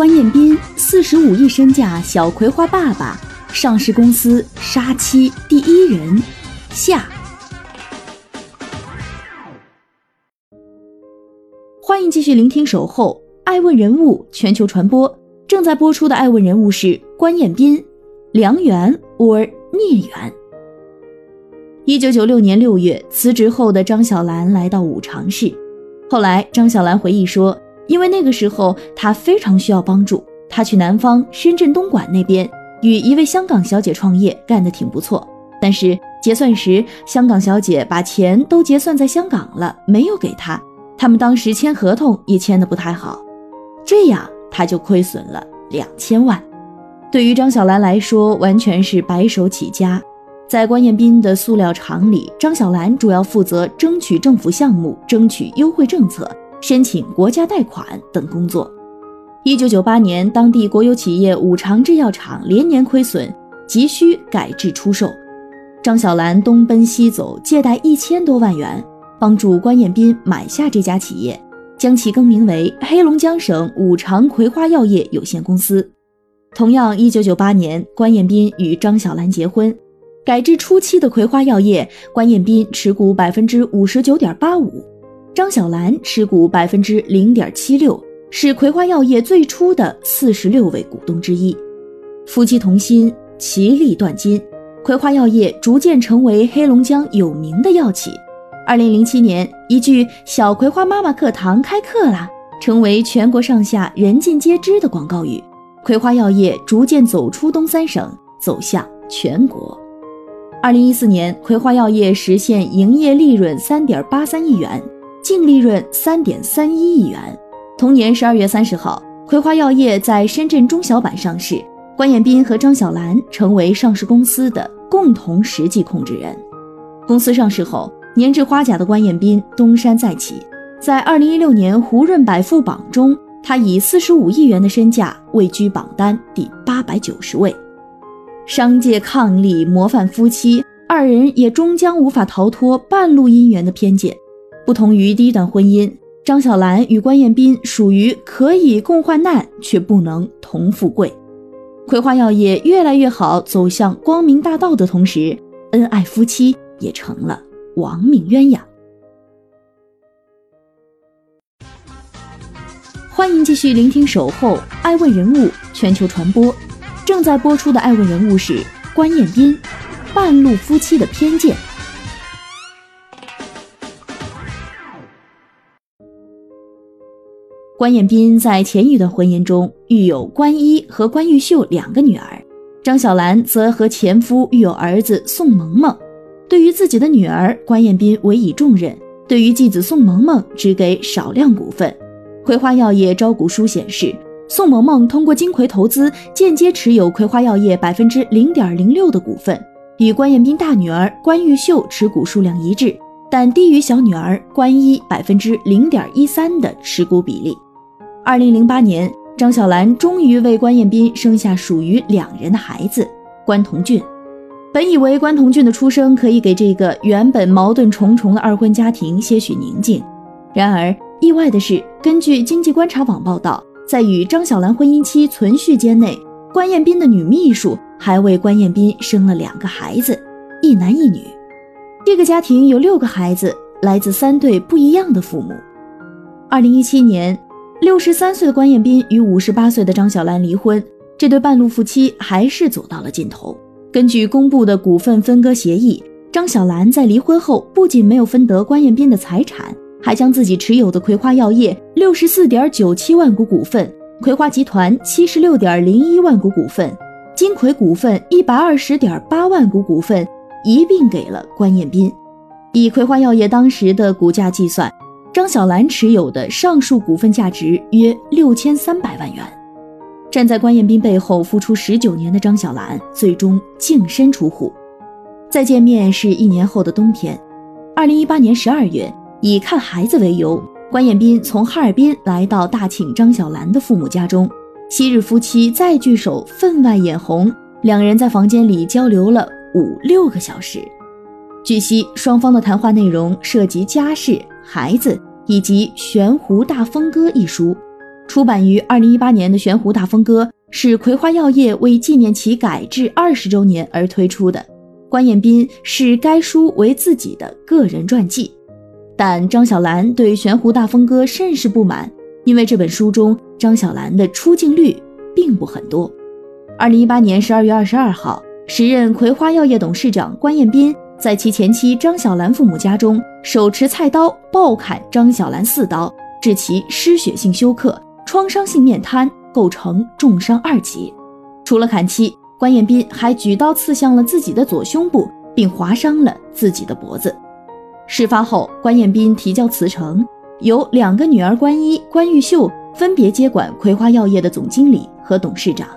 关彦斌，四十五亿身价小葵花爸爸，上市公司杀妻第一人下。欢迎继续聆听守候爱问人物全球传播，正在播出的爱问人物是关彦斌，良缘 or 孽缘。一九九六年六月辞职后的张小兰来到五常市，后来张小兰回忆说。因为那个时候他非常需要帮助，他去南方深圳东莞那边与一位香港小姐创业，干得挺不错。但是结算时，香港小姐把钱都结算在香港了，没有给他。他们当时签合同也签得不太好，这样他就亏损了两千万。对于张小兰来说，完全是白手起家。在关彦斌的塑料厂里，张小兰主要负责争取政府项目，争取优惠政策。申请国家贷款等工作。一九九八年，当地国有企业五常制药厂连年亏损，急需改制出售。张小兰东奔西走，借贷一千多万元，帮助关彦斌买下这家企业，将其更名为黑龙江省五常葵花药业有限公司。同样，一九九八年，关彦斌与张小兰结婚。改制初期的葵花药业，关彦斌持股百分之五十九点八五。张小兰持股百分之零点七六，是葵花药业最初的四十六位股东之一。夫妻同心，其利断金，葵花药业逐渐成为黑龙江有名的药企。二零零七年，一句“小葵花妈妈课堂开课啦”，成为全国上下人尽皆知的广告语。葵花药业逐渐走出东三省，走向全国。二零一四年，葵花药业实现营业利润三点八三亿元。净利润三点三一亿元。同年十二月三十号，葵花药业在深圳中小板上市，关彦斌和张小兰成为上市公司的共同实际控制人。公司上市后，年至花甲的关彦斌东山再起，在二零一六年胡润百富榜中，他以四十五亿元的身价位居榜单第八百九十位。商界伉俪模范夫妻，二人也终将无法逃脱半路姻缘的偏见。不同于第一段婚姻，张小兰与关彦斌属于可以共患难，却不能同富贵。葵花药业越来越好，走向光明大道的同时，恩爱夫妻也成了亡命鸳鸯。欢迎继续聆听《守候爱问人物全球传播》，正在播出的爱问人物是关彦斌，半路夫妻的偏见。关彦斌在前一段婚姻中育有关一和关玉秀两个女儿，张小兰则和前夫育有儿子宋萌萌。对于自己的女儿，关彦斌委以重任；对于继子宋萌萌，只给少量股份。葵花药业招股书显示，宋萌萌通过金葵投资间接持有葵花药业百分之零点零六的股份，与关彦斌大女儿关玉秀持股数量一致，但低于小女儿关一百分之零点一三的持股比例。二零零八年，张小兰终于为关彦斌生下属于两人的孩子关同俊。本以为关同俊的出生可以给这个原本矛盾重重的二婚家庭些许宁静，然而意外的是，根据经济观察网报道，在与张小兰婚姻期存续间内，关彦斌的女秘书还为关彦斌生了两个孩子，一男一女。这个家庭有六个孩子，来自三对不一样的父母。二零一七年。六十三岁的关彦斌与五十八岁的张小兰离婚，这对半路夫妻还是走到了尽头。根据公布的股份分割协议，张小兰在离婚后不仅没有分得关彦斌的财产，还将自己持有的葵花药业六十四点九七万股股份、葵花集团七十六点零一万股股份、金葵股份一百二十点八万股股份一并给了关彦斌。以葵花药业当时的股价计算。张小兰持有的上述股份价值约六千三百万元。站在关彦斌背后付出十九年的张小兰，最终净身出户。再见面是一年后的冬天，二零一八年十二月，以看孩子为由，关彦斌从哈尔滨来到大庆张小兰的父母家中。昔日夫妻再聚首，分外眼红。两人在房间里交流了五六个小时。据悉，双方的谈话内容涉及家事、孩子以及《悬壶大风歌》一书。出版于二零一八年的《悬壶大风歌》是葵花药业为纪念其改制二十周年而推出的。关彦斌视该书为自己的个人传记，但张小兰对《悬壶大风歌》甚是不满，因为这本书中张小兰的出镜率并不很多。二零一八年十二月二十二号，时任葵花药业董事长关彦斌在其前妻张小兰父母家中，手持菜刀暴砍张小兰四刀，致其失血性休克。创伤性面瘫构成重伤二级，除了砍妻，关彦斌还举刀刺向了自己的左胸部，并划伤了自己的脖子。事发后，关彦斌提交辞呈，由两个女儿关一、关玉秀分别接管葵花药业的总经理和董事长。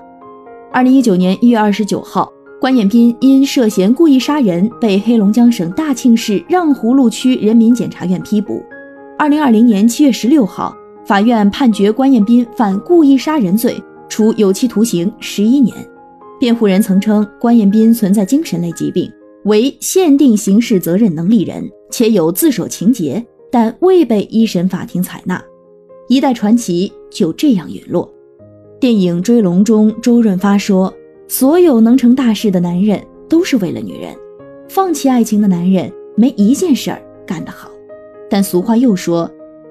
二零一九年一月二十九号，关彦斌因涉嫌故意杀人被黑龙江省大庆市让胡路区人民检察院批捕。二零二零年七月十六号。法院判决关彦斌犯故意杀人罪，处有期徒刑十一年。辩护人曾称关彦斌存在精神类疾病，为限定刑事责任能力人，且有自首情节，但未被一审法庭采纳。一代传奇就这样陨落。电影《追龙》中，周润发说：“所有能成大事的男人都是为了女人，放弃爱情的男人没一件事儿干得好。”但俗话又说。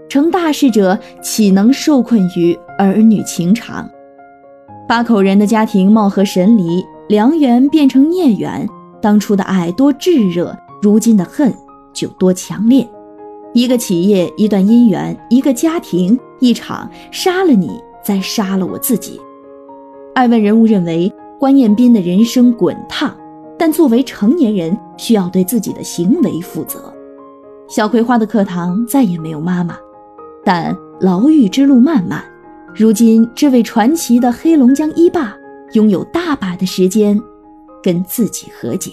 成大事者岂能受困于儿女情长？八口人的家庭貌合神离，良缘变成孽缘。当初的爱多炙热，如今的恨就多强烈。一个企业，一段姻缘，一个家庭，一场杀了你，再杀了我自己。爱问人物认为关彦斌的人生滚烫，但作为成年人，需要对自己的行为负责。小葵花的课堂再也没有妈妈。但牢狱之路漫漫，如今这位传奇的黑龙江一霸拥有大把的时间跟自己和解。